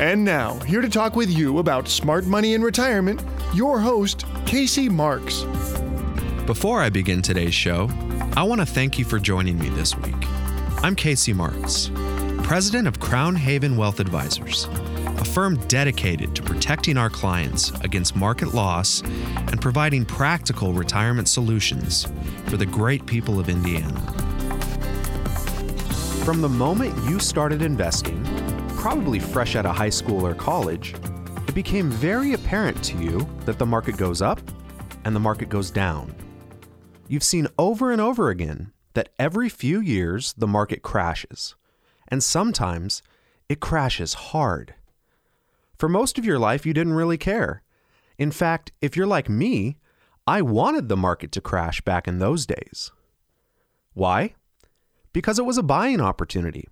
And now, here to talk with you about smart money in retirement, your host, Casey Marks. Before I begin today's show, I want to thank you for joining me this week. I'm Casey Marks, president of Crown Haven Wealth Advisors, a firm dedicated to protecting our clients against market loss and providing practical retirement solutions for the great people of Indiana. From the moment you started investing, probably fresh out of high school or college, it became very apparent to you that the market goes up and the market goes down. You've seen over and over again that every few years the market crashes, and sometimes it crashes hard. For most of your life, you didn't really care. In fact, if you're like me, I wanted the market to crash back in those days. Why? Because it was a buying opportunity.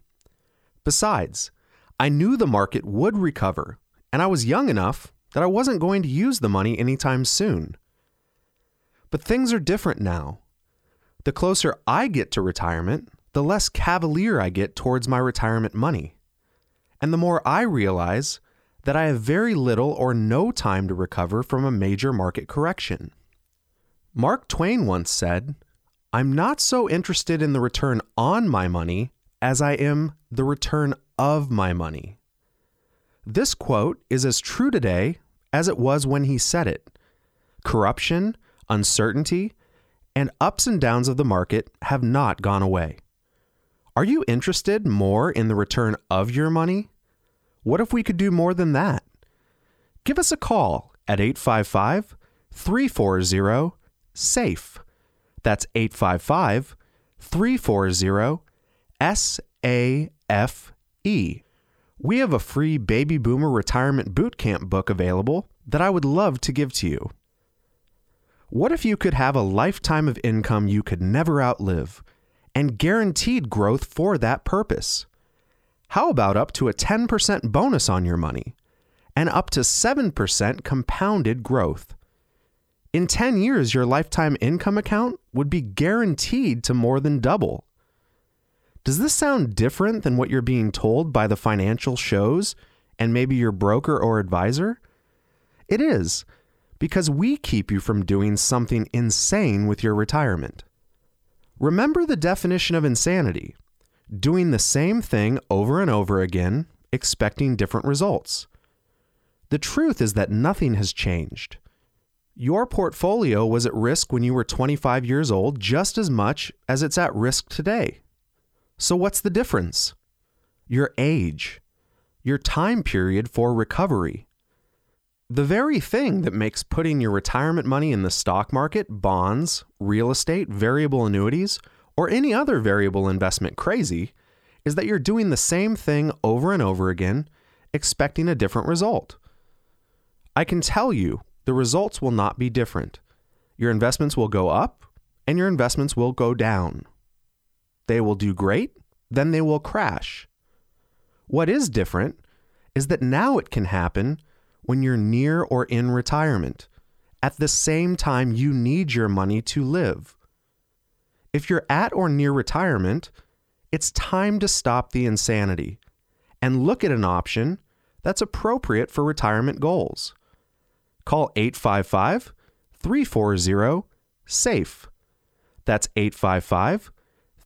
Besides, I knew the market would recover, and I was young enough that I wasn't going to use the money anytime soon. But things are different now. The closer I get to retirement, the less cavalier I get towards my retirement money. And the more I realize that I have very little or no time to recover from a major market correction. Mark Twain once said, I'm not so interested in the return on my money as I am the return of my money. This quote is as true today as it was when he said it. Corruption, uncertainty, and ups and downs of the market have not gone away. Are you interested more in the return of your money? What if we could do more than that? Give us a call at 855 340 SAFE. That's 855 340 SAFE. We have a free Baby Boomer Retirement Bootcamp book available that I would love to give to you. What if you could have a lifetime of income you could never outlive and guaranteed growth for that purpose? How about up to a 10% bonus on your money and up to 7% compounded growth? In 10 years, your lifetime income account would be guaranteed to more than double. Does this sound different than what you're being told by the financial shows and maybe your broker or advisor? It is because we keep you from doing something insane with your retirement. Remember the definition of insanity doing the same thing over and over again, expecting different results. The truth is that nothing has changed. Your portfolio was at risk when you were 25 years old just as much as it's at risk today. So, what's the difference? Your age, your time period for recovery. The very thing that makes putting your retirement money in the stock market, bonds, real estate, variable annuities, or any other variable investment crazy is that you're doing the same thing over and over again, expecting a different result. I can tell you the results will not be different. Your investments will go up and your investments will go down. They will do great, then they will crash. What is different is that now it can happen when you're near or in retirement, at the same time you need your money to live. If you're at or near retirement, it's time to stop the insanity and look at an option that's appropriate for retirement goals. Call 855 340 SAFE. That's 855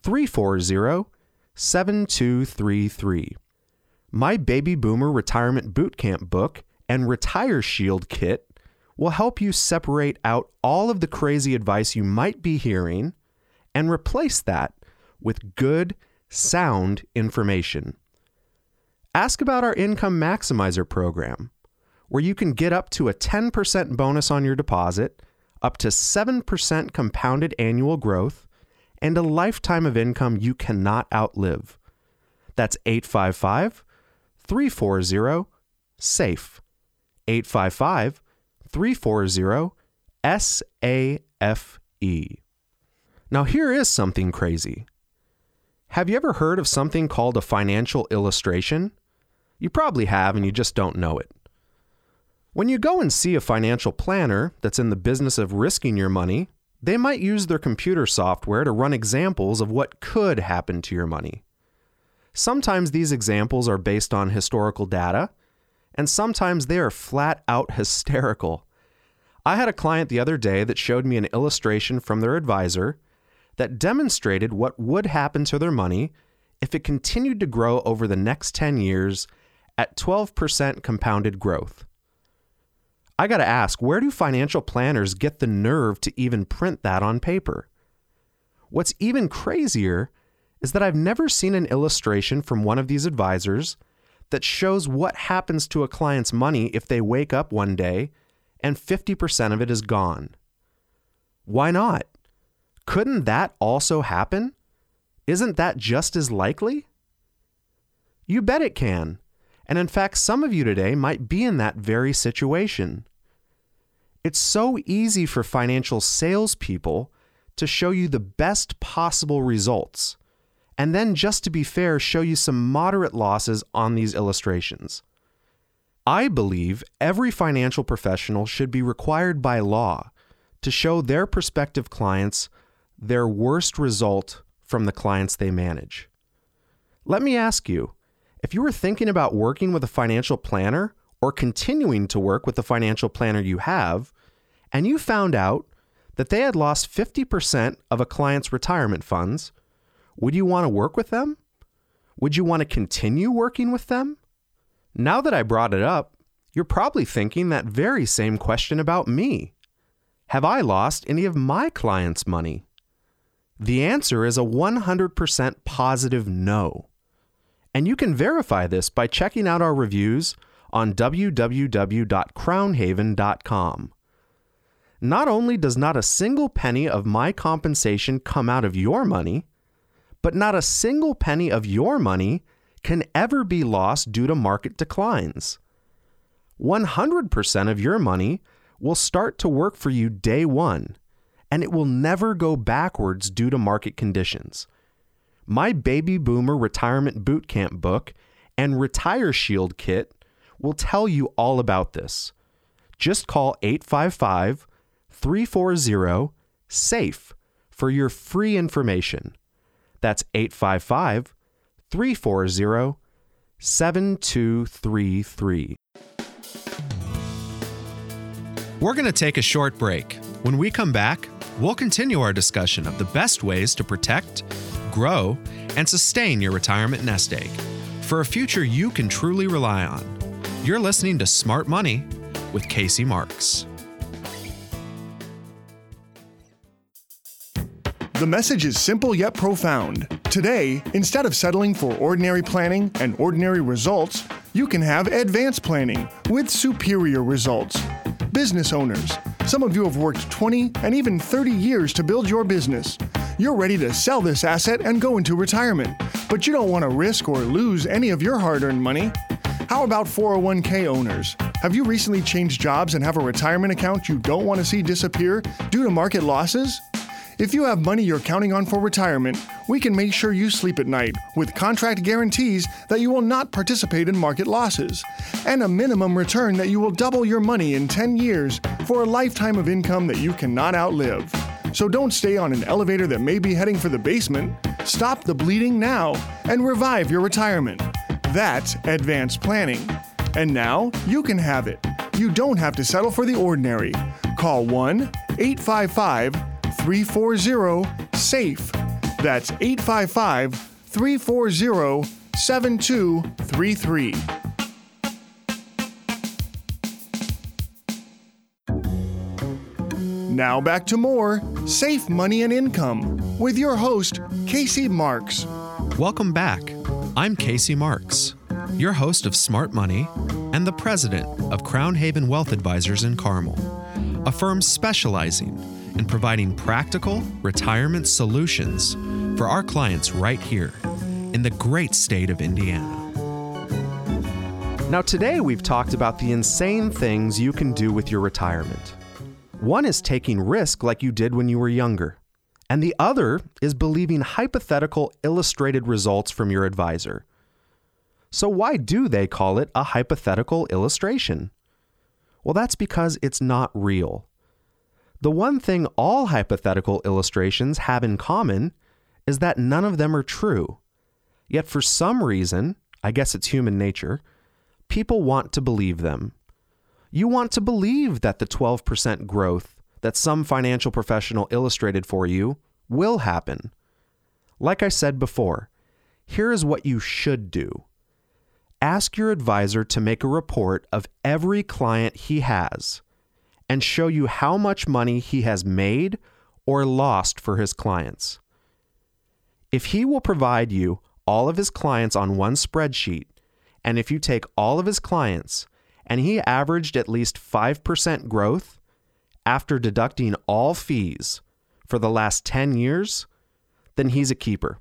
340 7233. My Baby Boomer Retirement Bootcamp book and Retire Shield kit will help you separate out all of the crazy advice you might be hearing and replace that with good, sound information. Ask about our Income Maximizer program, where you can get up to a 10% bonus on your deposit, up to 7% compounded annual growth, and a lifetime of income you cannot outlive. That's 855 340 SAFE. 855 340 SAFE. Now, here is something crazy. Have you ever heard of something called a financial illustration? You probably have, and you just don't know it. When you go and see a financial planner that's in the business of risking your money, they might use their computer software to run examples of what could happen to your money. Sometimes these examples are based on historical data, and sometimes they are flat out hysterical. I had a client the other day that showed me an illustration from their advisor that demonstrated what would happen to their money if it continued to grow over the next 10 years at 12% compounded growth. I got to ask, where do financial planners get the nerve to even print that on paper? What's even crazier is that I've never seen an illustration from one of these advisors that shows what happens to a client's money if they wake up one day and 50% of it is gone. Why not? Couldn't that also happen? Isn't that just as likely? You bet it can. And in fact, some of you today might be in that very situation. It's so easy for financial salespeople to show you the best possible results, and then, just to be fair, show you some moderate losses on these illustrations. I believe every financial professional should be required by law to show their prospective clients their worst result from the clients they manage. Let me ask you if you were thinking about working with a financial planner or continuing to work with the financial planner you have, and you found out that they had lost 50% of a client's retirement funds, would you want to work with them? Would you want to continue working with them? Now that I brought it up, you're probably thinking that very same question about me. Have I lost any of my clients' money? The answer is a 100% positive no. And you can verify this by checking out our reviews on www.crownhaven.com. Not only does not a single penny of my compensation come out of your money, but not a single penny of your money can ever be lost due to market declines. 100% of your money will start to work for you day one, and it will never go backwards due to market conditions. My Baby Boomer Retirement Bootcamp book and Retire Shield kit will tell you all about this. Just call 855 340 SAFE for your free information. That's 855 340 7233. We're going to take a short break. When we come back, we'll continue our discussion of the best ways to protect, grow, and sustain your retirement nest egg for a future you can truly rely on. You're listening to Smart Money with Casey Marks. The message is simple yet profound. Today, instead of settling for ordinary planning and ordinary results, you can have advanced planning with superior results. Business owners, some of you have worked 20 and even 30 years to build your business. You're ready to sell this asset and go into retirement, but you don't want to risk or lose any of your hard earned money. How about 401k owners? Have you recently changed jobs and have a retirement account you don't want to see disappear due to market losses? If you have money you're counting on for retirement, we can make sure you sleep at night with contract guarantees that you will not participate in market losses, and a minimum return that you will double your money in 10 years for a lifetime of income that you cannot outlive. So don't stay on an elevator that may be heading for the basement. Stop the bleeding now and revive your retirement. That's advanced planning. And now you can have it. You don't have to settle for the ordinary. Call 1 855 340 SAFE. That's 855 340 7233. Now back to more Safe Money and Income with your host, Casey Marks. Welcome back. I'm Casey Marks, your host of Smart Money and the president of Crown Haven Wealth Advisors in Carmel, a firm specializing in providing practical retirement solutions for our clients right here in the great state of Indiana. Now, today we've talked about the insane things you can do with your retirement. One is taking risk like you did when you were younger, and the other is believing hypothetical illustrated results from your advisor. So, why do they call it a hypothetical illustration? Well, that's because it's not real. The one thing all hypothetical illustrations have in common is that none of them are true. Yet, for some reason, I guess it's human nature, people want to believe them. You want to believe that the 12% growth that some financial professional illustrated for you will happen. Like I said before, here is what you should do ask your advisor to make a report of every client he has and show you how much money he has made or lost for his clients. If he will provide you all of his clients on one spreadsheet, and if you take all of his clients and he averaged at least 5% growth after deducting all fees for the last 10 years, then he's a keeper.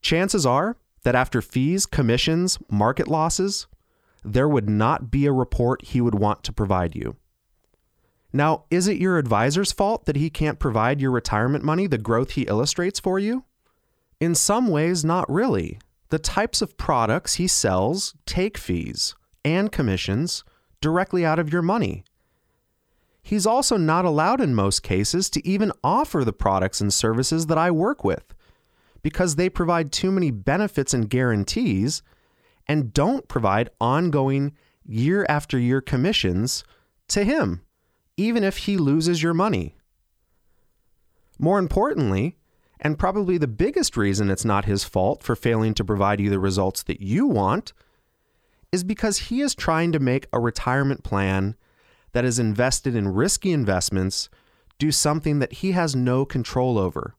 Chances are that after fees, commissions, market losses, there would not be a report he would want to provide you. Now, is it your advisor's fault that he can't provide your retirement money the growth he illustrates for you? In some ways, not really. The types of products he sells take fees and commissions directly out of your money. He's also not allowed in most cases to even offer the products and services that I work with because they provide too many benefits and guarantees and don't provide ongoing year after year commissions to him, even if he loses your money. More importantly, and probably the biggest reason it's not his fault for failing to provide you the results that you want, is because he is trying to make a retirement plan that is invested in risky investments do something that he has no control over.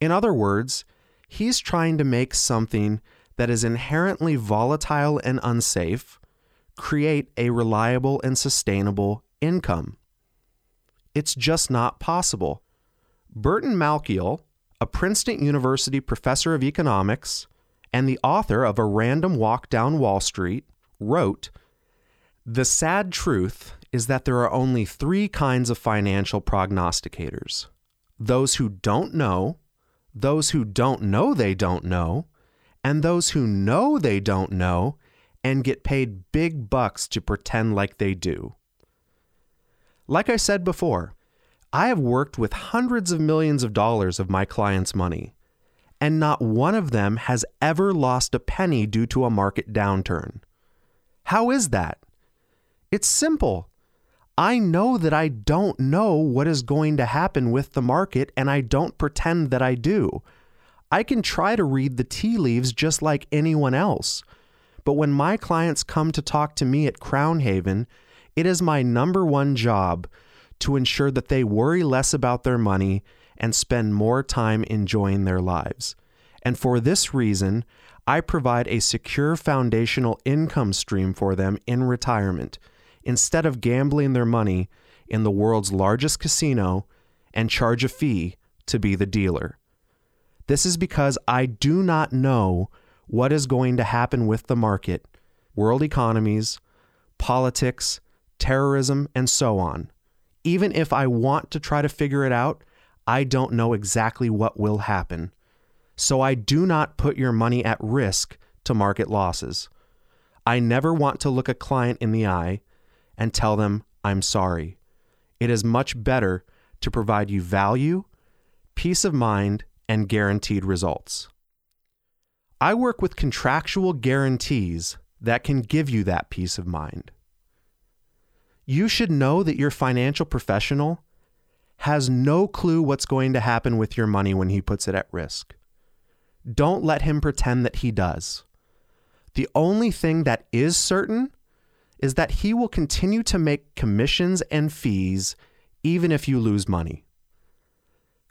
In other words, he's trying to make something that is inherently volatile and unsafe create a reliable and sustainable income. It's just not possible. Burton Malkiel, a Princeton University professor of economics and the author of A Random Walk Down Wall Street, wrote The sad truth is that there are only three kinds of financial prognosticators those who don't know, those who don't know they don't know, and those who know they don't know and get paid big bucks to pretend like they do. Like I said before, I have worked with hundreds of millions of dollars of my clients' money, and not one of them has ever lost a penny due to a market downturn. How is that? It's simple. I know that I don't know what is going to happen with the market, and I don't pretend that I do. I can try to read the tea leaves just like anyone else. But when my clients come to talk to me at Crown Haven, it is my number one job to ensure that they worry less about their money and spend more time enjoying their lives. And for this reason, I provide a secure foundational income stream for them in retirement instead of gambling their money in the world's largest casino and charge a fee to be the dealer. This is because I do not know what is going to happen with the market, world economies, politics, terrorism, and so on. Even if I want to try to figure it out, I don't know exactly what will happen. So I do not put your money at risk to market losses. I never want to look a client in the eye and tell them, I'm sorry. It is much better to provide you value, peace of mind, and guaranteed results. I work with contractual guarantees that can give you that peace of mind. You should know that your financial professional has no clue what's going to happen with your money when he puts it at risk. Don't let him pretend that he does. The only thing that is certain is that he will continue to make commissions and fees even if you lose money.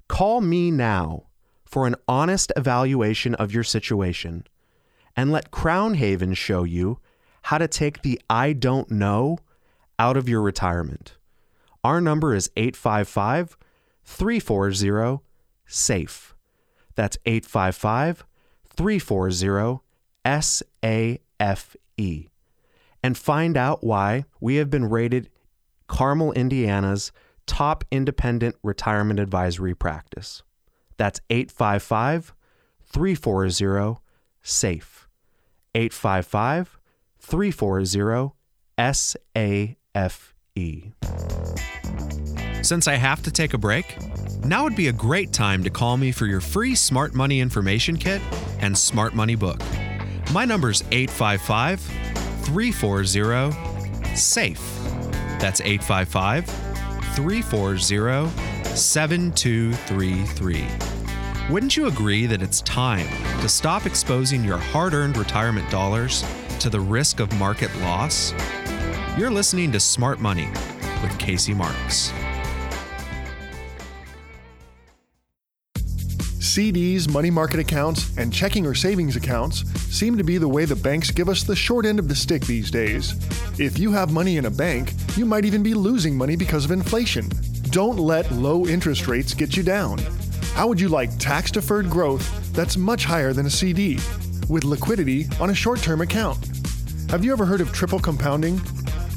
Call me now for an honest evaluation of your situation and let Crown Haven show you how to take the I don't know out of your retirement. Our number is 855 340 SAFE. That's 855 340 S A F E. and find out why we have been rated Carmel, Indiana's top independent retirement advisory practice. That's 855 340 SAFE. 855 340 SAFE. Since I have to take a break, now would be a great time to call me for your free Smart Money Information Kit and Smart Money book. My number's 855 340 SAFE. That's 855 340 7233. Wouldn't you agree that it's time to stop exposing your hard earned retirement dollars to the risk of market loss? You're listening to Smart Money with Casey Marks. CDs, money market accounts, and checking or savings accounts seem to be the way the banks give us the short end of the stick these days. If you have money in a bank, you might even be losing money because of inflation. Don't let low interest rates get you down. How would you like tax deferred growth that's much higher than a CD with liquidity on a short term account? Have you ever heard of triple compounding?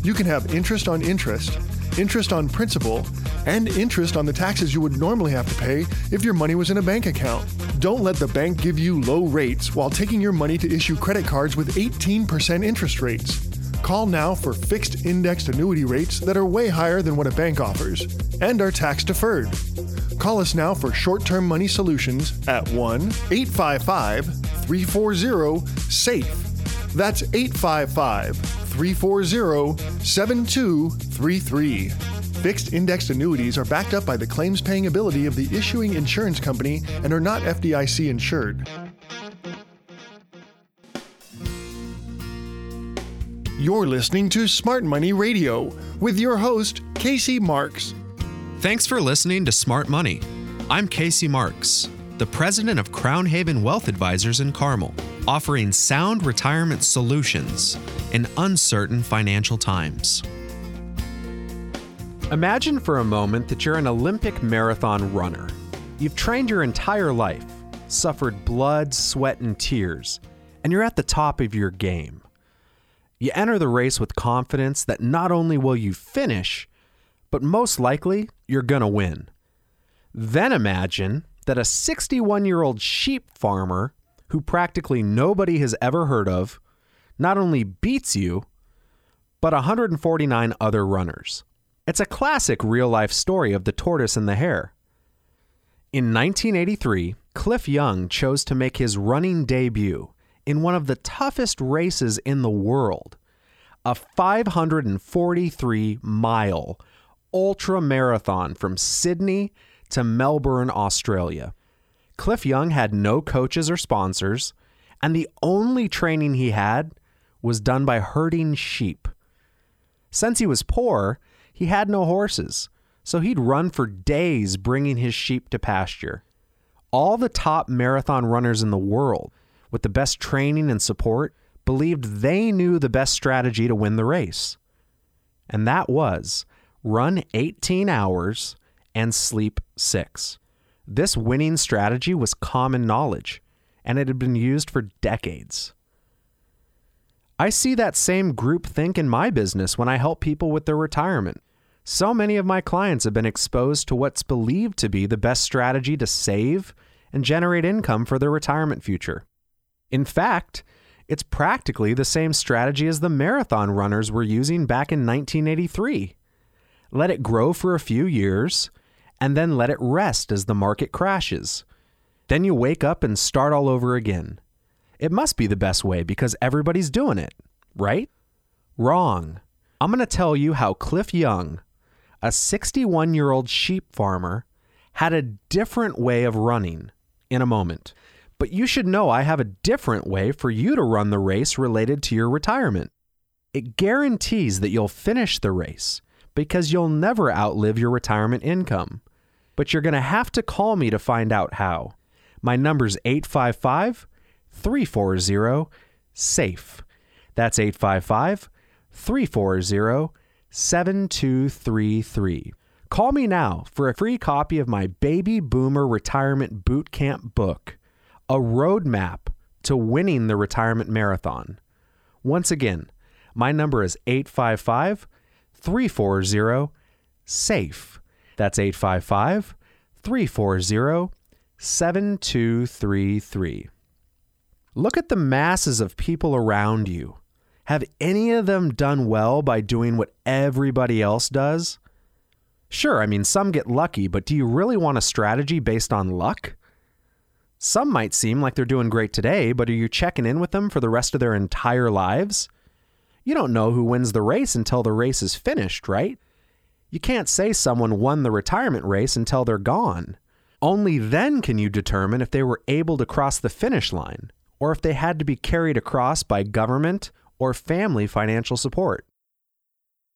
You can have interest on interest, interest on principal, and interest on the taxes you would normally have to pay if your money was in a bank account. Don't let the bank give you low rates while taking your money to issue credit cards with 18% interest rates. Call now for fixed indexed annuity rates that are way higher than what a bank offers and are tax deferred. Call us now for short term money solutions at 1 855 340 SAFE. That's 855 340 7233. Fixed indexed annuities are backed up by the claims paying ability of the issuing insurance company and are not FDIC insured. You're listening to Smart Money Radio with your host, Casey Marks. Thanks for listening to Smart Money. I'm Casey Marks, the president of Crown Haven Wealth Advisors in Carmel, offering sound retirement solutions in uncertain financial times. Imagine for a moment that you're an Olympic marathon runner. You've trained your entire life, suffered blood, sweat, and tears, and you're at the top of your game. You enter the race with confidence that not only will you finish, but most likely you're going to win. Then imagine that a 61 year old sheep farmer who practically nobody has ever heard of not only beats you, but 149 other runners. It's a classic real life story of the tortoise and the hare. In 1983, Cliff Young chose to make his running debut in one of the toughest races in the world a 543 mile ultra marathon from Sydney to Melbourne, Australia. Cliff Young had no coaches or sponsors, and the only training he had was done by herding sheep. Since he was poor, he had no horses, so he'd run for days bringing his sheep to pasture. All the top marathon runners in the world, with the best training and support, believed they knew the best strategy to win the race. And that was run 18 hours and sleep six. This winning strategy was common knowledge, and it had been used for decades. I see that same group think in my business when I help people with their retirement. So many of my clients have been exposed to what's believed to be the best strategy to save and generate income for their retirement future. In fact, it's practically the same strategy as the marathon runners were using back in 1983. Let it grow for a few years, and then let it rest as the market crashes. Then you wake up and start all over again. It must be the best way because everybody's doing it, right? Wrong. I'm going to tell you how Cliff Young, a 61 year old sheep farmer had a different way of running in a moment. But you should know I have a different way for you to run the race related to your retirement. It guarantees that you'll finish the race because you'll never outlive your retirement income. But you're going to have to call me to find out how. My number's 855 340 SAFE. That's 855 340 7233. Call me now for a free copy of my Baby Boomer Retirement Boot Camp book, a roadmap to winning the retirement marathon. Once again, My number is 855 340 SAFE. That's 855 340 7233. Look at the masses of people around you. Have any of them done well by doing what everybody else does? Sure, I mean, some get lucky, but do you really want a strategy based on luck? Some might seem like they're doing great today, but are you checking in with them for the rest of their entire lives? You don't know who wins the race until the race is finished, right? You can't say someone won the retirement race until they're gone. Only then can you determine if they were able to cross the finish line, or if they had to be carried across by government or family financial support.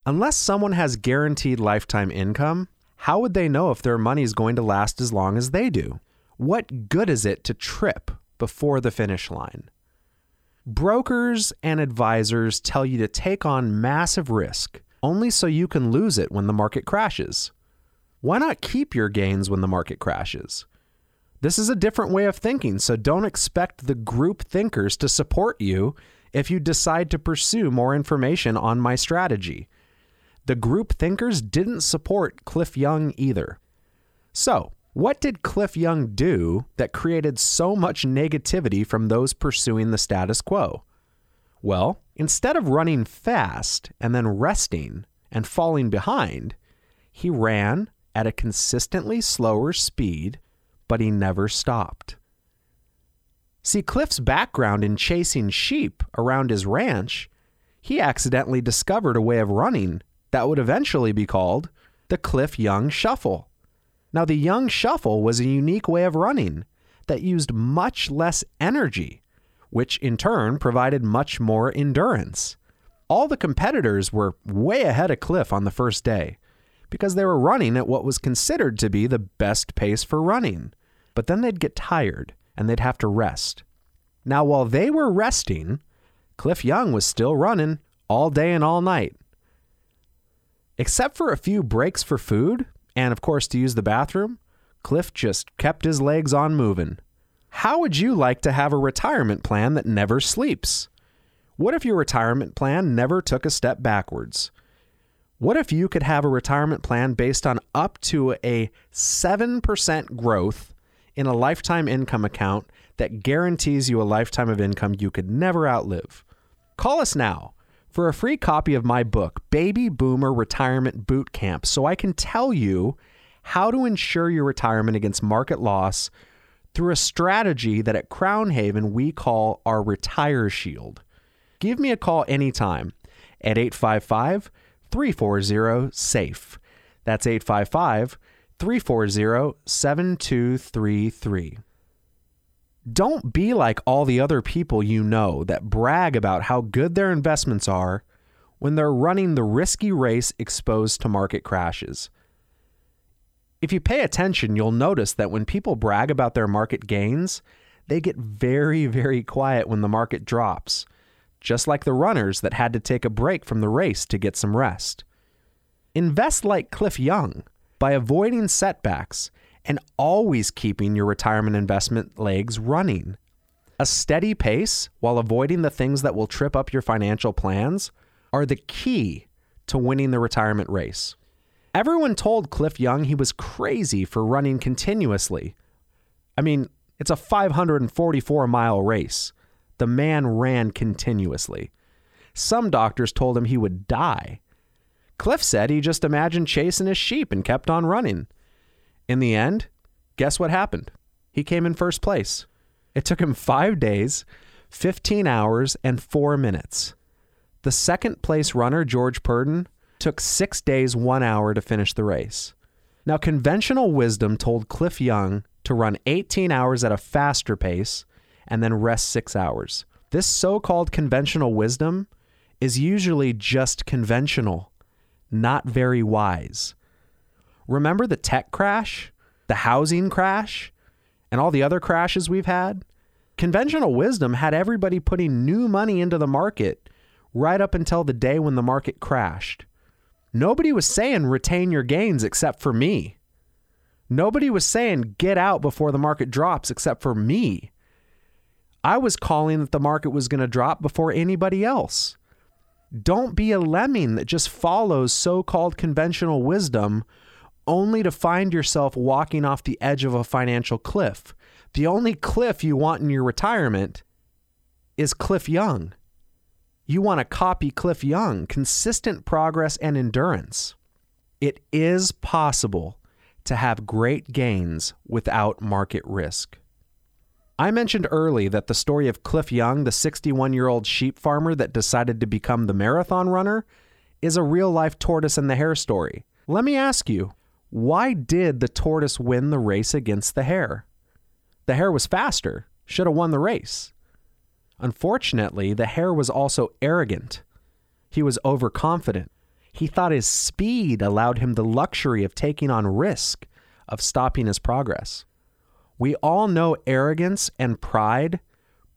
Unless someone has guaranteed lifetime income, how would they know if their money is going to last as long as they do? What good is it to trip before the finish line? Brokers and advisors tell you to take on massive risk only so you can lose it when the market crashes. Why not keep your gains when the market crashes? This is a different way of thinking, so don't expect the group thinkers to support you if you decide to pursue more information on my strategy. The group thinkers didn't support Cliff Young either. So, what did Cliff Young do that created so much negativity from those pursuing the status quo? Well, instead of running fast and then resting and falling behind, he ran at a consistently slower speed, but he never stopped. See, Cliff's background in chasing sheep around his ranch, he accidentally discovered a way of running that would eventually be called the Cliff Young Shuffle. Now, the Young Shuffle was a unique way of running that used much less energy, which in turn provided much more endurance. All the competitors were way ahead of Cliff on the first day because they were running at what was considered to be the best pace for running. But then they'd get tired and they'd have to rest. Now, while they were resting, Cliff Young was still running all day and all night. Except for a few breaks for food, and of course to use the bathroom, Cliff just kept his legs on moving. How would you like to have a retirement plan that never sleeps? What if your retirement plan never took a step backwards? What if you could have a retirement plan based on up to a 7% growth in a lifetime income account that guarantees you a lifetime of income you could never outlive? Call us now for a free copy of my book, Baby Boomer Retirement Boot Camp, so I can tell you how to ensure your retirement against market loss through a strategy that at Crown Haven we call our Retire Shield. Give me a call anytime at 855 340 SAFE. That's 855 340 7233. Don't be like all the other people you know that brag about how good their investments are when they're running the risky race exposed to market crashes. If you pay attention, you'll notice that when people brag about their market gains, they get very, very quiet when the market drops, just like the runners that had to take a break from the race to get some rest. Invest like Cliff Young by avoiding setbacks and always keeping your retirement investment legs running. A steady pace while avoiding the things that will trip up your financial plans are the key to winning the retirement race. Everyone told Cliff Young he was crazy for running continuously. I mean, it's a 544 mile race. The man ran continuously. Some doctors told him he would die. Cliff said he just imagined chasing his sheep and kept on running. In the end, guess what happened? He came in first place. It took him five days, 15 hours, and four minutes. The second place runner, George Perdon, took six days, one hour to finish the race. Now, conventional wisdom told Cliff Young to run 18 hours at a faster pace and then rest six hours. This so called conventional wisdom is usually just conventional, not very wise. Remember the tech crash, the housing crash, and all the other crashes we've had? Conventional wisdom had everybody putting new money into the market right up until the day when the market crashed. Nobody was saying retain your gains except for me. Nobody was saying get out before the market drops except for me. I was calling that the market was going to drop before anybody else. Don't be a lemming that just follows so called conventional wisdom only to find yourself walking off the edge of a financial cliff. The only cliff you want in your retirement is Cliff Young. You want to copy Cliff Young, consistent progress and endurance. It is possible to have great gains without market risk. I mentioned early that the story of Cliff Young, the 61 year old sheep farmer that decided to become the marathon runner, is a real life tortoise and the hare story. Let me ask you, why did the tortoise win the race against the hare? The hare was faster, should have won the race. Unfortunately, the hare was also arrogant. He was overconfident. He thought his speed allowed him the luxury of taking on risk, of stopping his progress. We all know arrogance and pride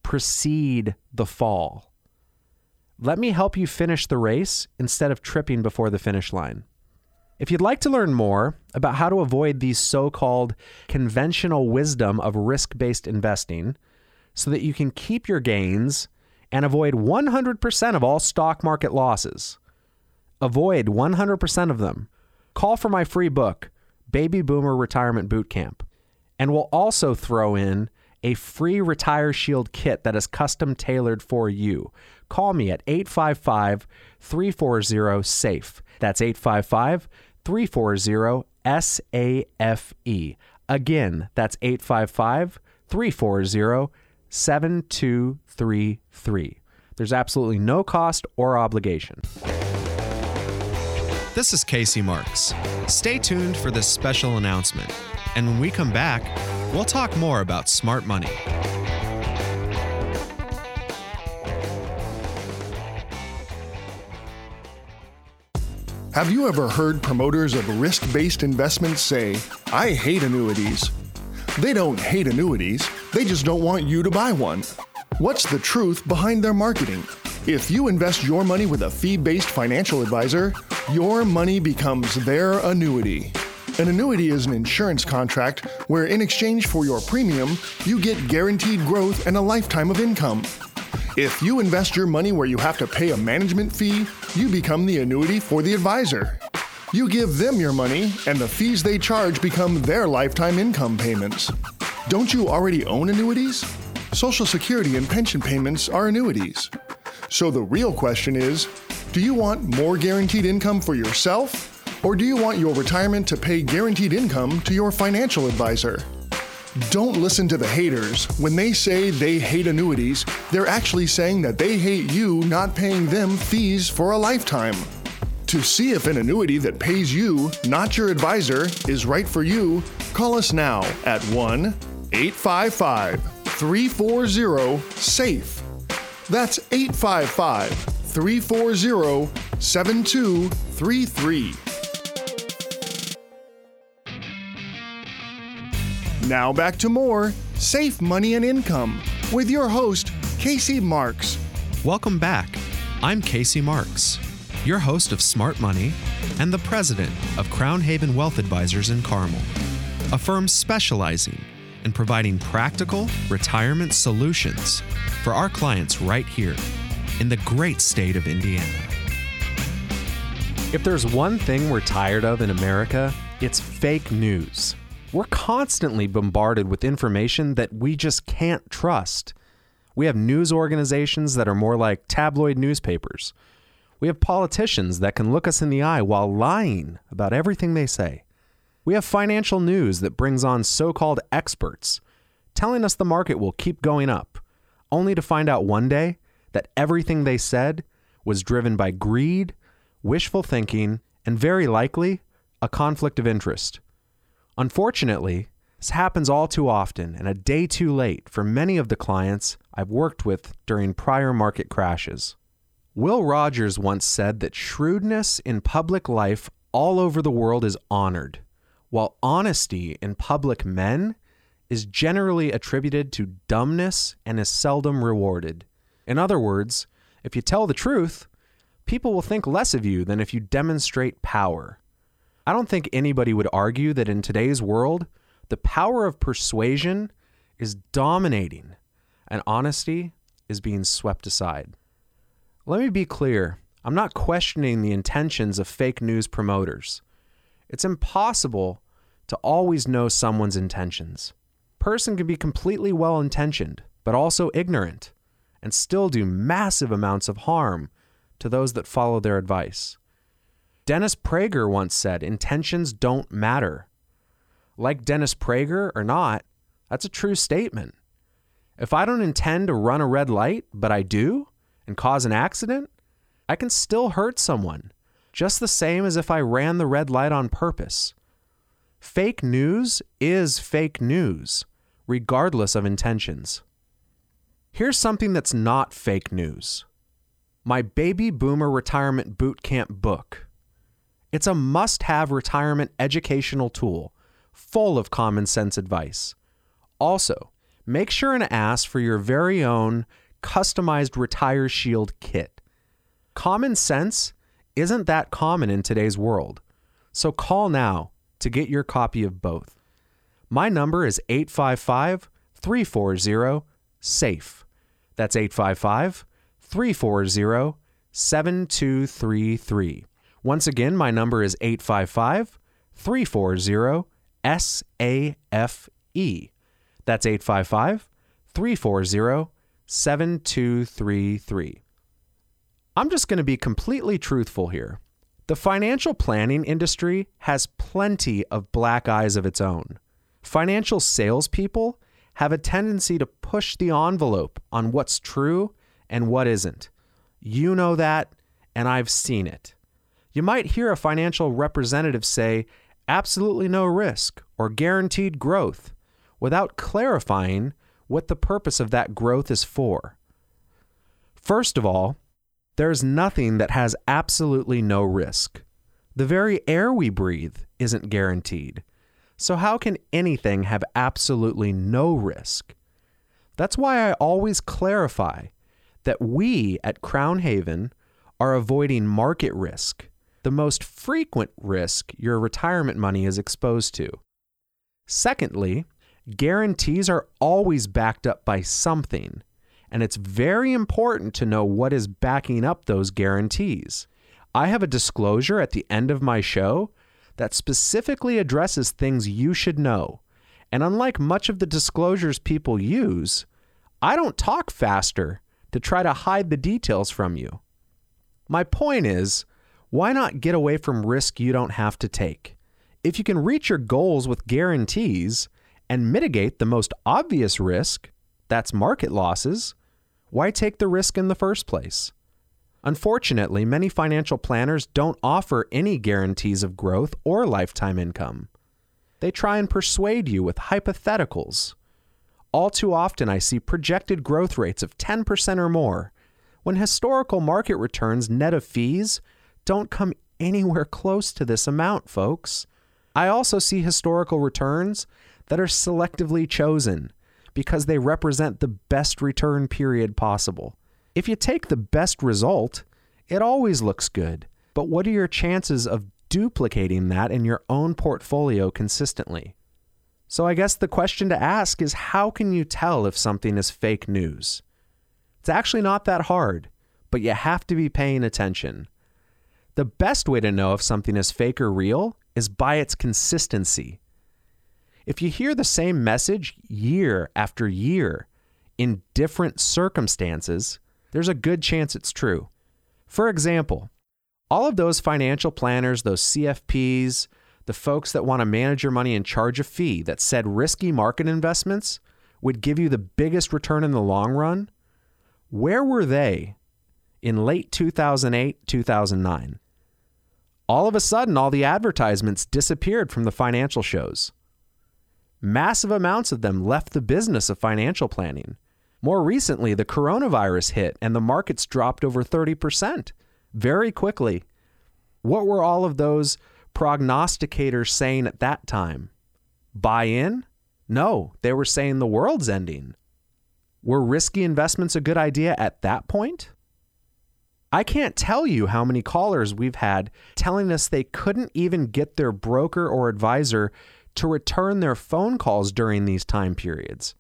precede the fall. Let me help you finish the race instead of tripping before the finish line. If you'd like to learn more about how to avoid these so called conventional wisdom of risk based investing so that you can keep your gains and avoid 100% of all stock market losses, avoid 100% of them, call for my free book, Baby Boomer Retirement Boot Camp. And we'll also throw in a free Retire Shield kit that is custom tailored for you. Call me at 855 340 SAFE. That's 855 340 SAFE. Again, that's 855 340 7233. There's absolutely no cost or obligation. This is Casey Marks. Stay tuned for this special announcement. And when we come back, we'll talk more about smart money. Have you ever heard promoters of risk based investments say, I hate annuities? They don't hate annuities, they just don't want you to buy one. What's the truth behind their marketing? If you invest your money with a fee based financial advisor, your money becomes their annuity. An annuity is an insurance contract where, in exchange for your premium, you get guaranteed growth and a lifetime of income. If you invest your money where you have to pay a management fee, you become the annuity for the advisor. You give them your money, and the fees they charge become their lifetime income payments. Don't you already own annuities? Social Security and pension payments are annuities. So the real question is do you want more guaranteed income for yourself? Or do you want your retirement to pay guaranteed income to your financial advisor? Don't listen to the haters. When they say they hate annuities, they're actually saying that they hate you not paying them fees for a lifetime. To see if an annuity that pays you, not your advisor, is right for you, call us now at 1 855 340 SAFE. That's 855 340 7233. Now back to more Safe Money and Income with your host, Casey Marks. Welcome back. I'm Casey Marks, your host of Smart Money and the president of Crown Haven Wealth Advisors in Carmel, a firm specializing in providing practical retirement solutions for our clients right here in the great state of Indiana. If there's one thing we're tired of in America, it's fake news. We're constantly bombarded with information that we just can't trust. We have news organizations that are more like tabloid newspapers. We have politicians that can look us in the eye while lying about everything they say. We have financial news that brings on so called experts telling us the market will keep going up, only to find out one day that everything they said was driven by greed, wishful thinking, and very likely a conflict of interest. Unfortunately, this happens all too often and a day too late for many of the clients I've worked with during prior market crashes. Will Rogers once said that shrewdness in public life all over the world is honored, while honesty in public men is generally attributed to dumbness and is seldom rewarded. In other words, if you tell the truth, people will think less of you than if you demonstrate power. I don't think anybody would argue that in today's world, the power of persuasion is dominating and honesty is being swept aside. Let me be clear I'm not questioning the intentions of fake news promoters. It's impossible to always know someone's intentions. Person can be completely well intentioned, but also ignorant, and still do massive amounts of harm to those that follow their advice. Dennis Prager once said, Intentions don't matter. Like Dennis Prager or not, that's a true statement. If I don't intend to run a red light, but I do, and cause an accident, I can still hurt someone, just the same as if I ran the red light on purpose. Fake news is fake news, regardless of intentions. Here's something that's not fake news my Baby Boomer Retirement Boot Camp book. It's a must have retirement educational tool full of common sense advice. Also, make sure and ask for your very own customized Retire Shield kit. Common sense isn't that common in today's world, so call now to get your copy of both. My number is 855 340 SAFE. That's 855 340 7233. Once again, my number is 855 340 SAFE. That's 855 340 7233. I'm just going to be completely truthful here. The financial planning industry has plenty of black eyes of its own. Financial salespeople have a tendency to push the envelope on what's true and what isn't. You know that, and I've seen it. You might hear a financial representative say, absolutely no risk or guaranteed growth, without clarifying what the purpose of that growth is for. First of all, there's nothing that has absolutely no risk. The very air we breathe isn't guaranteed. So, how can anything have absolutely no risk? That's why I always clarify that we at Crown Haven are avoiding market risk, the most frequent risk your retirement money is exposed to. Secondly, guarantees are always backed up by something, and it's very important to know what is backing up those guarantees. I have a disclosure at the end of my show that specifically addresses things you should know. And unlike much of the disclosures people use, I don't talk faster to try to hide the details from you. My point is, why not get away from risk you don't have to take? If you can reach your goals with guarantees and mitigate the most obvious risk, that's market losses, why take the risk in the first place? Unfortunately, many financial planners don't offer any guarantees of growth or lifetime income. They try and persuade you with hypotheticals. All too often, I see projected growth rates of 10% or more, when historical market returns net of fees don't come anywhere close to this amount, folks. I also see historical returns that are selectively chosen because they represent the best return period possible. If you take the best result, it always looks good. But what are your chances of duplicating that in your own portfolio consistently? So I guess the question to ask is how can you tell if something is fake news? It's actually not that hard, but you have to be paying attention. The best way to know if something is fake or real is by its consistency. If you hear the same message year after year in different circumstances, there's a good chance it's true. For example, all of those financial planners, those CFPs, the folks that want to manage your money and charge a fee that said risky market investments would give you the biggest return in the long run, where were they in late 2008, 2009? All of a sudden, all the advertisements disappeared from the financial shows. Massive amounts of them left the business of financial planning. More recently, the coronavirus hit and the markets dropped over 30% very quickly. What were all of those prognosticators saying at that time? Buy in? No, they were saying the world's ending. Were risky investments a good idea at that point? I can't tell you how many callers we've had telling us they couldn't even get their broker or advisor to return their phone calls during these time periods.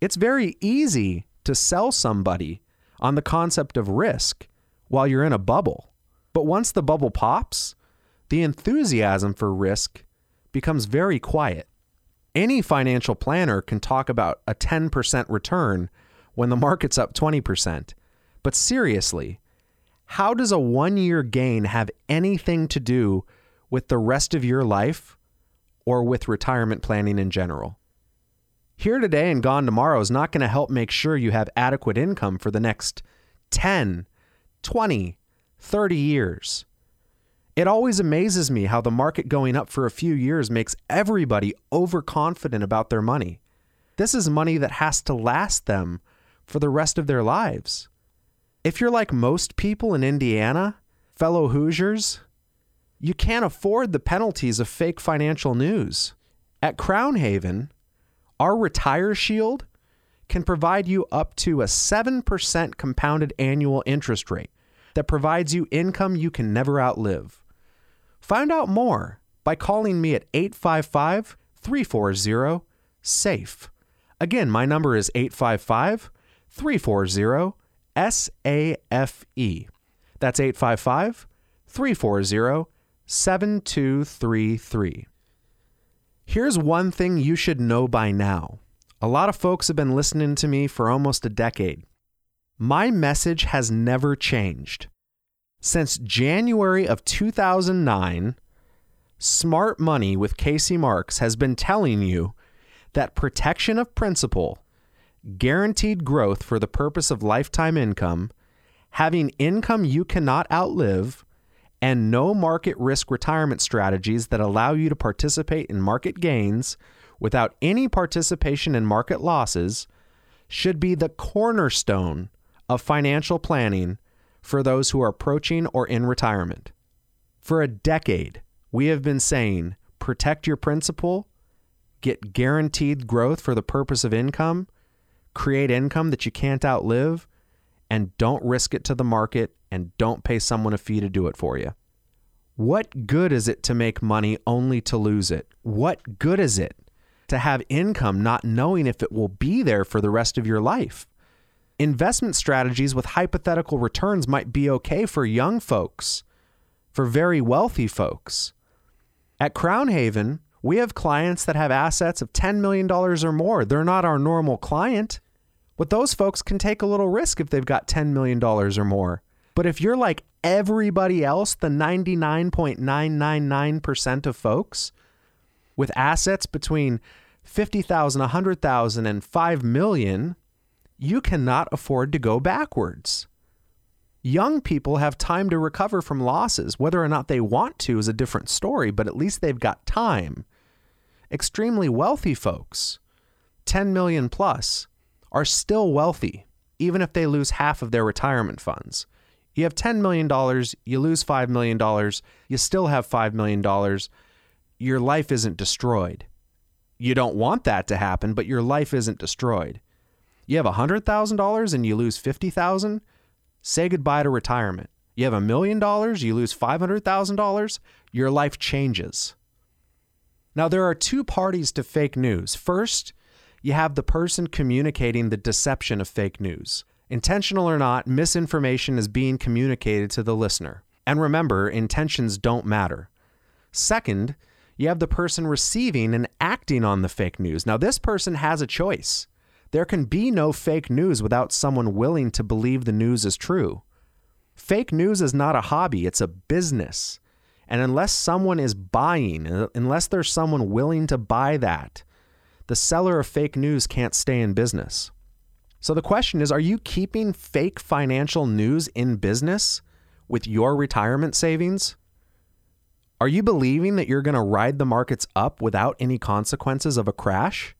It's very easy to sell somebody on the concept of risk while you're in a bubble. But once the bubble pops, the enthusiasm for risk becomes very quiet. Any financial planner can talk about a 10% return when the market's up 20%. But seriously, how does a one year gain have anything to do with the rest of your life or with retirement planning in general? Here today and gone tomorrow is not going to help make sure you have adequate income for the next 10, 20, 30 years. It always amazes me how the market going up for a few years makes everybody overconfident about their money. This is money that has to last them for the rest of their lives. If you're like most people in Indiana, fellow Hoosiers, you can't afford the penalties of fake financial news. At Crown Haven, our Retire Shield can provide you up to a 7% compounded annual interest rate that provides you income you can never outlive. Find out more by calling me at 855 340 SAFE. Again, my number is 855 340 SAFE. That's 855 340 7233. Here's one thing you should know by now. A lot of folks have been listening to me for almost a decade. My message has never changed. Since January of 2009, Smart Money with Casey Marks has been telling you that protection of principal, guaranteed growth for the purpose of lifetime income, having income you cannot outlive, and no market risk retirement strategies that allow you to participate in market gains without any participation in market losses should be the cornerstone of financial planning for those who are approaching or in retirement. For a decade, we have been saying protect your principal, get guaranteed growth for the purpose of income, create income that you can't outlive, and don't risk it to the market and don't pay someone a fee to do it for you. What good is it to make money only to lose it? What good is it to have income not knowing if it will be there for the rest of your life? Investment strategies with hypothetical returns might be okay for young folks, for very wealthy folks. At Crown Haven, we have clients that have assets of $10 million or more. They're not our normal client, but those folks can take a little risk if they've got $10 million or more. But if you're like everybody else, the 99.999% of folks with assets between 50,000, 100,000 and 5 million, you cannot afford to go backwards. Young people have time to recover from losses. Whether or not they want to is a different story, but at least they've got time. Extremely wealthy folks, 10 million plus, are still wealthy, even if they lose half of their retirement funds. You have $10 million, you lose $5 million, you still have $5 million. Your life isn't destroyed. You don't want that to happen, but your life isn't destroyed. You have $100,000 and you lose 50,000, say goodbye to retirement. You have a million dollars, you lose $500,000, your life changes. Now, there are two parties to fake news. First, you have the person communicating the deception of fake news. Intentional or not, misinformation is being communicated to the listener. And remember, intentions don't matter. Second, you have the person receiving and acting on the fake news. Now, this person has a choice. There can be no fake news without someone willing to believe the news is true. Fake news is not a hobby, it's a business. And unless someone is buying, unless there's someone willing to buy that, the seller of fake news can't stay in business. So the question is are you keeping fake financial news in business with your retirement savings? Are you believing that you're going to ride the markets up without any consequences of a crash?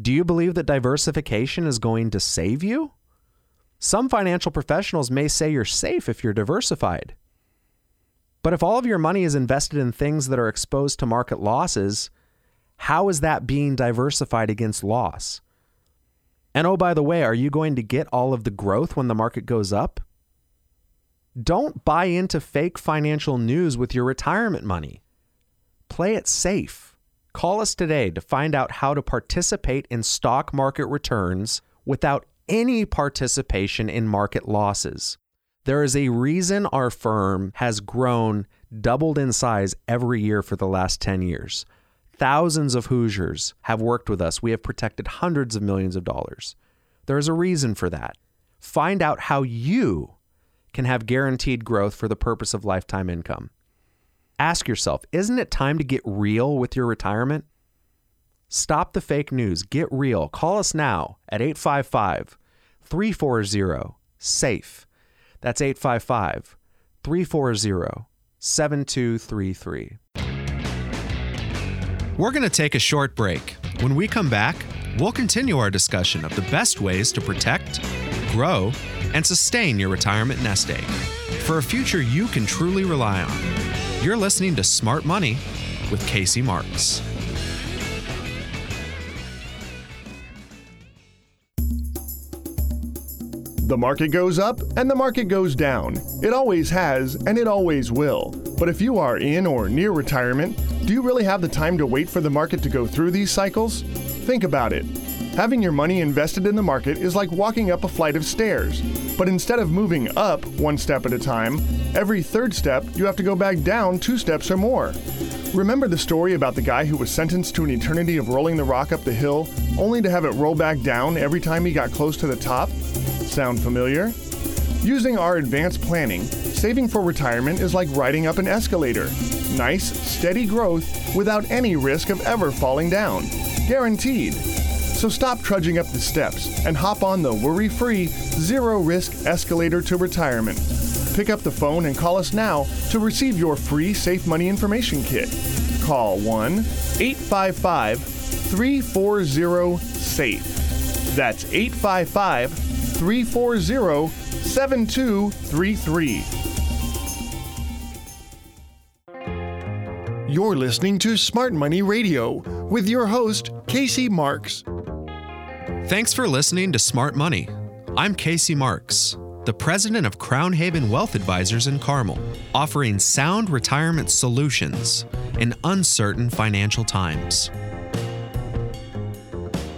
Do you believe that diversification is going to save you? Some financial professionals may say you're safe if you're diversified. But if all of your money is invested in things that are exposed to market losses, how is that being diversified against loss? And oh, by the way, are you going to get all of the growth when the market goes up? Don't buy into fake financial news with your retirement money. Play it safe. Call us today to find out how to participate in stock market returns without any participation in market losses. There is a reason our firm has grown, doubled in size every year for the last 10 years. Thousands of Hoosiers have worked with us. We have protected hundreds of millions of dollars. There is a reason for that. Find out how you can have guaranteed growth for the purpose of lifetime income. Ask yourself, isn't it time to get real with your retirement? Stop the fake news. Get real. Call us now at 855 340 SAFE. That's 855 340 7233. We're going to take a short break. When we come back, we'll continue our discussion of the best ways to protect, grow, and sustain your retirement nest egg for a future you can truly rely on. You're listening to Smart Money with Casey Marks. The market goes up and the market goes down. It always has and it always will. But if you are in or near retirement, do you really have the time to wait for the market to go through these cycles? Think about it. Having your money invested in the market is like walking up a flight of stairs. But instead of moving up one step at a time, every third step you have to go back down two steps or more. Remember the story about the guy who was sentenced to an eternity of rolling the rock up the hill, only to have it roll back down every time he got close to the top? Sound familiar? Using our advanced planning, saving for retirement is like riding up an escalator. Nice, steady growth without any risk of ever falling down. Guaranteed. So stop trudging up the steps and hop on the worry free, zero risk escalator to retirement. Pick up the phone and call us now to receive your free Safe Money Information Kit. Call 1 855 340 SAFE. That's 855 340 7233. You're listening to Smart Money Radio with your host, Casey Marks. Thanks for listening to Smart Money. I'm Casey Marks, the president of Crown Haven Wealth Advisors in Carmel, offering sound retirement solutions in uncertain financial times.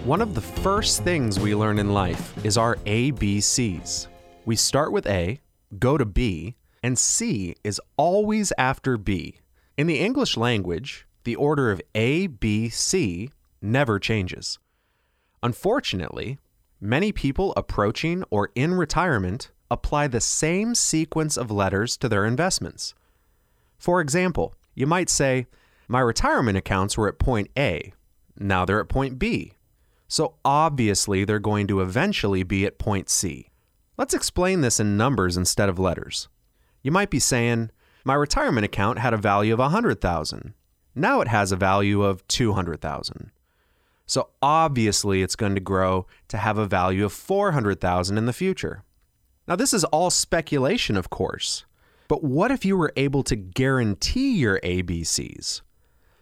One of the first things we learn in life is our ABCs. We start with A, go to B, and C is always after B. In the English language, the order of A, B, C never changes. Unfortunately, many people approaching or in retirement apply the same sequence of letters to their investments. For example, you might say, My retirement accounts were at point A, now they're at point B. So obviously, they're going to eventually be at point C. Let's explain this in numbers instead of letters. You might be saying, my retirement account had a value of 100,000. Now it has a value of 200,000. So obviously it's going to grow to have a value of 400,000 in the future. Now this is all speculation, of course. But what if you were able to guarantee your ABCs?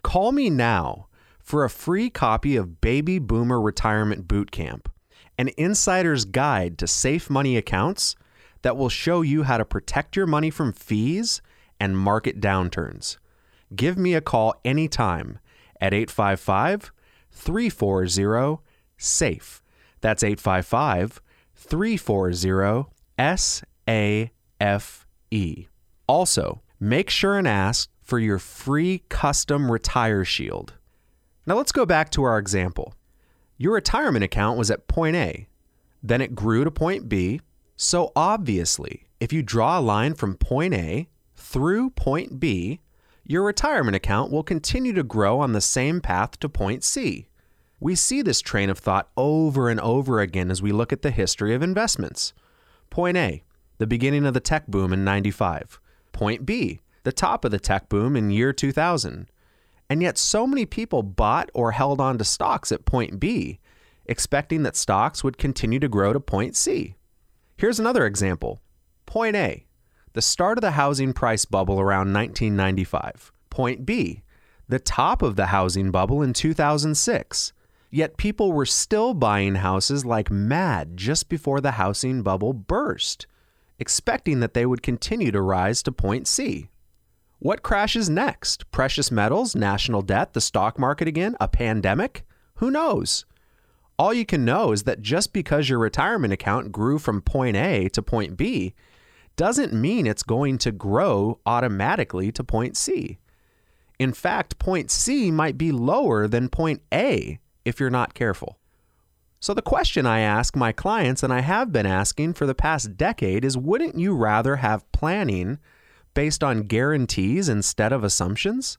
Call me now for a free copy of Baby Boomer Retirement Bootcamp, an insider's guide to safe money accounts that will show you how to protect your money from fees and market downturns. Give me a call anytime at 855 340 SAFE. That's 855 340 S A F E. Also, make sure and ask for your free custom retire shield. Now let's go back to our example. Your retirement account was at point A, then it grew to point B. So obviously, if you draw a line from point A through point B, your retirement account will continue to grow on the same path to point C. We see this train of thought over and over again as we look at the history of investments. Point A, the beginning of the tech boom in 95. Point B, the top of the tech boom in year 2000. And yet, so many people bought or held on to stocks at point B, expecting that stocks would continue to grow to point C. Here's another example Point A, the start of the housing price bubble around 1995. Point B, the top of the housing bubble in 2006. Yet people were still buying houses like mad just before the housing bubble burst, expecting that they would continue to rise to point C. What crashes next? Precious metals, national debt, the stock market again, a pandemic? Who knows? All you can know is that just because your retirement account grew from point A to point B doesn't mean it's going to grow automatically to point C. In fact, point C might be lower than point A if you're not careful. So, the question I ask my clients, and I have been asking for the past decade, is wouldn't you rather have planning based on guarantees instead of assumptions?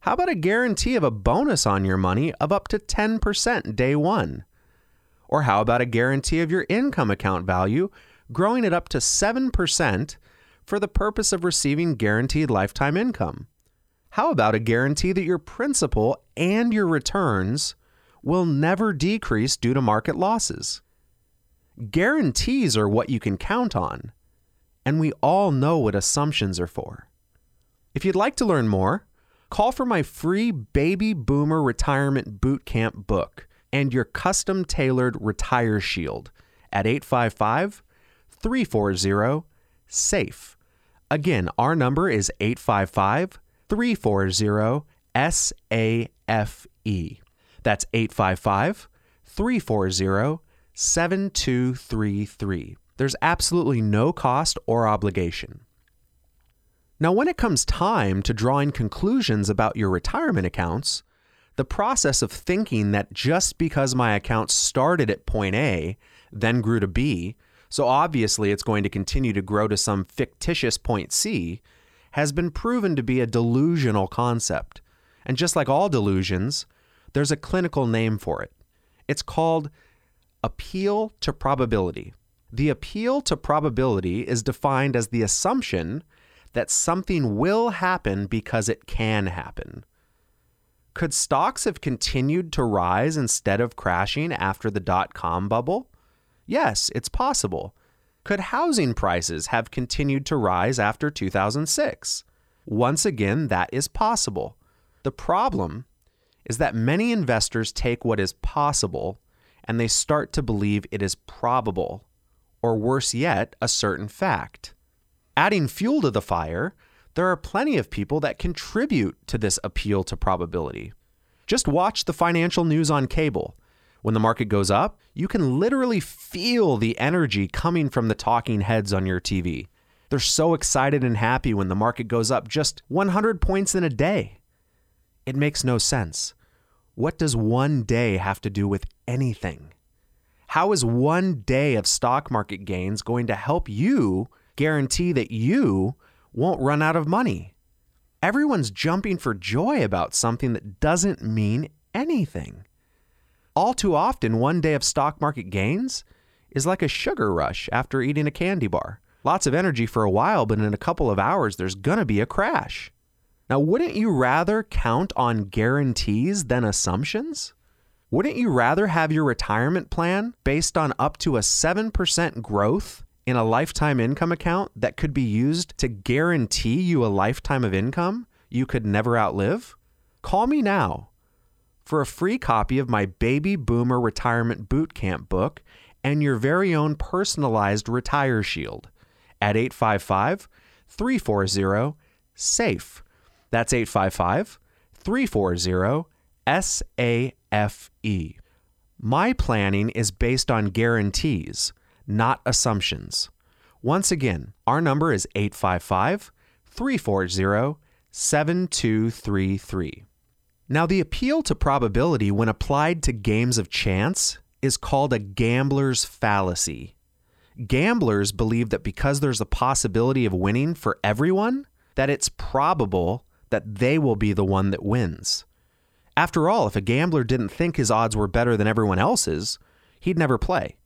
How about a guarantee of a bonus on your money of up to 10% day one? Or how about a guarantee of your income account value growing it up to 7% for the purpose of receiving guaranteed lifetime income? How about a guarantee that your principal and your returns will never decrease due to market losses? Guarantees are what you can count on, and we all know what assumptions are for. If you'd like to learn more, call for my free Baby Boomer Retirement Bootcamp book and your custom tailored Retire Shield at 855 340 SAFE. Again, our number is 855 340 SAFE. That's 855 340 7233. There's absolutely no cost or obligation. Now, when it comes time to drawing conclusions about your retirement accounts, the process of thinking that just because my account started at point A, then grew to B, so obviously it's going to continue to grow to some fictitious point C, has been proven to be a delusional concept. And just like all delusions, there's a clinical name for it. It's called appeal to probability. The appeal to probability is defined as the assumption that something will happen because it can happen. Could stocks have continued to rise instead of crashing after the dot com bubble? Yes, it's possible. Could housing prices have continued to rise after 2006? Once again, that is possible. The problem is that many investors take what is possible and they start to believe it is probable, or worse yet, a certain fact. Adding fuel to the fire, there are plenty of people that contribute to this appeal to probability. Just watch the financial news on cable. When the market goes up, you can literally feel the energy coming from the talking heads on your TV. They're so excited and happy when the market goes up just 100 points in a day. It makes no sense. What does one day have to do with anything? How is one day of stock market gains going to help you guarantee that you won't run out of money? Everyone's jumping for joy about something that doesn't mean anything. All too often, one day of stock market gains is like a sugar rush after eating a candy bar. Lots of energy for a while, but in a couple of hours, there's gonna be a crash. Now, wouldn't you rather count on guarantees than assumptions? Wouldn't you rather have your retirement plan based on up to a 7% growth in a lifetime income account that could be used to guarantee you a lifetime of income you could never outlive? Call me now for a free copy of my Baby Boomer Retirement Bootcamp book and your very own personalized Retire Shield at 855 340 SAFE. That's 855 340 SAFE. My planning is based on guarantees, not assumptions. Once again, our number is 855 340 7233. Now, the appeal to probability when applied to games of chance is called a gambler's fallacy. Gamblers believe that because there's a possibility of winning for everyone, that it's probable that they will be the one that wins. After all, if a gambler didn't think his odds were better than everyone else's, he'd never play.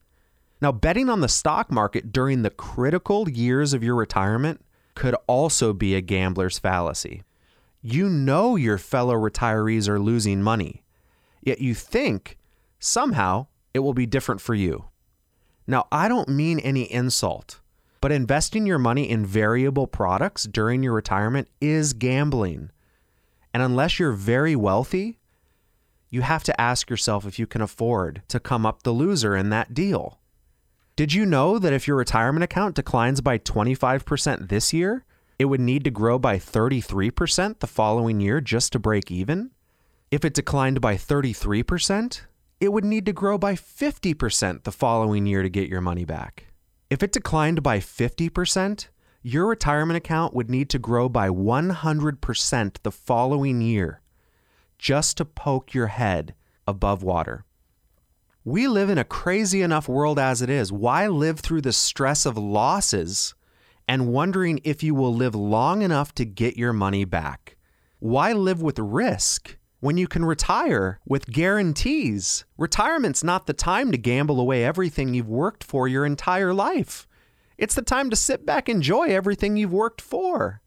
Now, betting on the stock market during the critical years of your retirement could also be a gambler's fallacy. You know your fellow retirees are losing money, yet you think somehow it will be different for you. Now, I don't mean any insult. But investing your money in variable products during your retirement is gambling. And unless you're very wealthy, you have to ask yourself if you can afford to come up the loser in that deal. Did you know that if your retirement account declines by 25% this year, it would need to grow by 33% the following year just to break even? If it declined by 33%, it would need to grow by 50% the following year to get your money back. If it declined by 50%, your retirement account would need to grow by 100% the following year just to poke your head above water. We live in a crazy enough world as it is. Why live through the stress of losses and wondering if you will live long enough to get your money back? Why live with risk when you can retire with guarantees? Retirement's not the time to gamble away everything you've worked for your entire life. It's the time to sit back and enjoy everything you've worked for.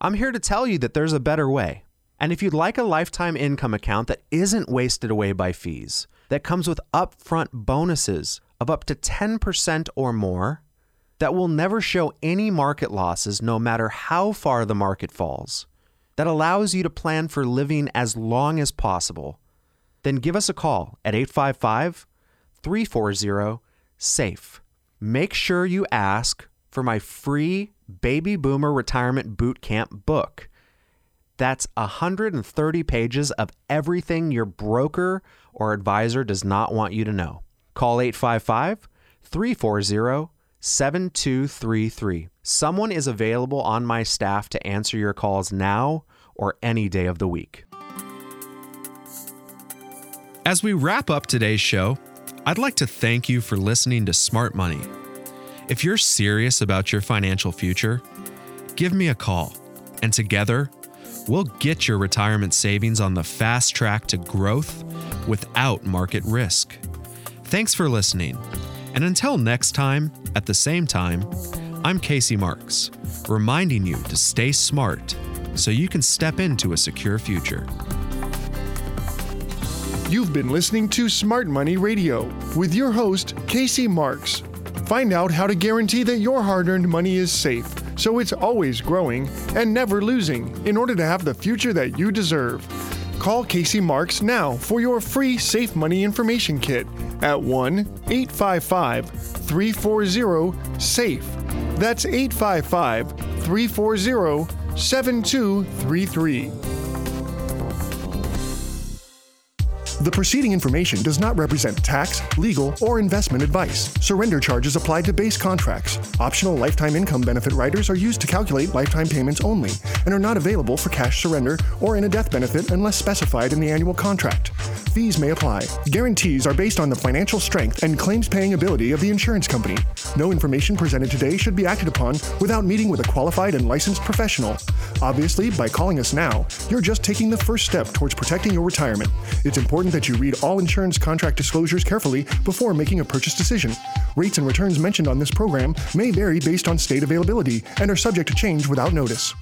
I'm here to tell you that there's a better way. And if you'd like a lifetime income account that isn't wasted away by fees, that comes with upfront bonuses of up to 10% or more, that will never show any market losses no matter how far the market falls, that allows you to plan for living as long as possible, then give us a call at 855 340 SAFE make sure you ask for my free Baby Boomer Retirement Boot Camp book. That's 130 pages of everything your broker or advisor does not want you to know. Call 855 340 7233. Someone is available on my staff to answer your calls now or any day of the week. As we wrap up today's show, I'd like to thank you for listening to Smart Money. If you're serious about your financial future, give me a call, and together, we'll get your retirement savings on the fast track to growth without market risk. Thanks for listening. And until next time, at the same time, I'm Casey Marks, reminding you to stay smart so you can step into a secure future. You've been listening to Smart Money Radio with your host, Casey Marks. Find out how to guarantee that your hard earned money is safe, so it's always growing and never losing in order to have the future that you deserve. Call Casey Marks now for your free Safe Money Information Kit at 1 855 340 SAFE. That's 855 340 7233. The preceding information does not represent tax, legal, or investment advice. Surrender charges apply to base contracts. Optional lifetime income benefit riders are used to calculate lifetime payments only and are not available for cash surrender or in a death benefit unless specified in the annual contract. Fees may apply. Guarantees are based on the financial strength and claims paying ability of the insurance company. No information presented today should be acted upon without meeting with a qualified and licensed professional. Obviously, by calling us now, you're just taking the first step towards protecting your retirement. It's important that you read all insurance contract disclosures carefully before making a purchase decision. Rates and returns mentioned on this program may vary based on state availability and are subject to change without notice.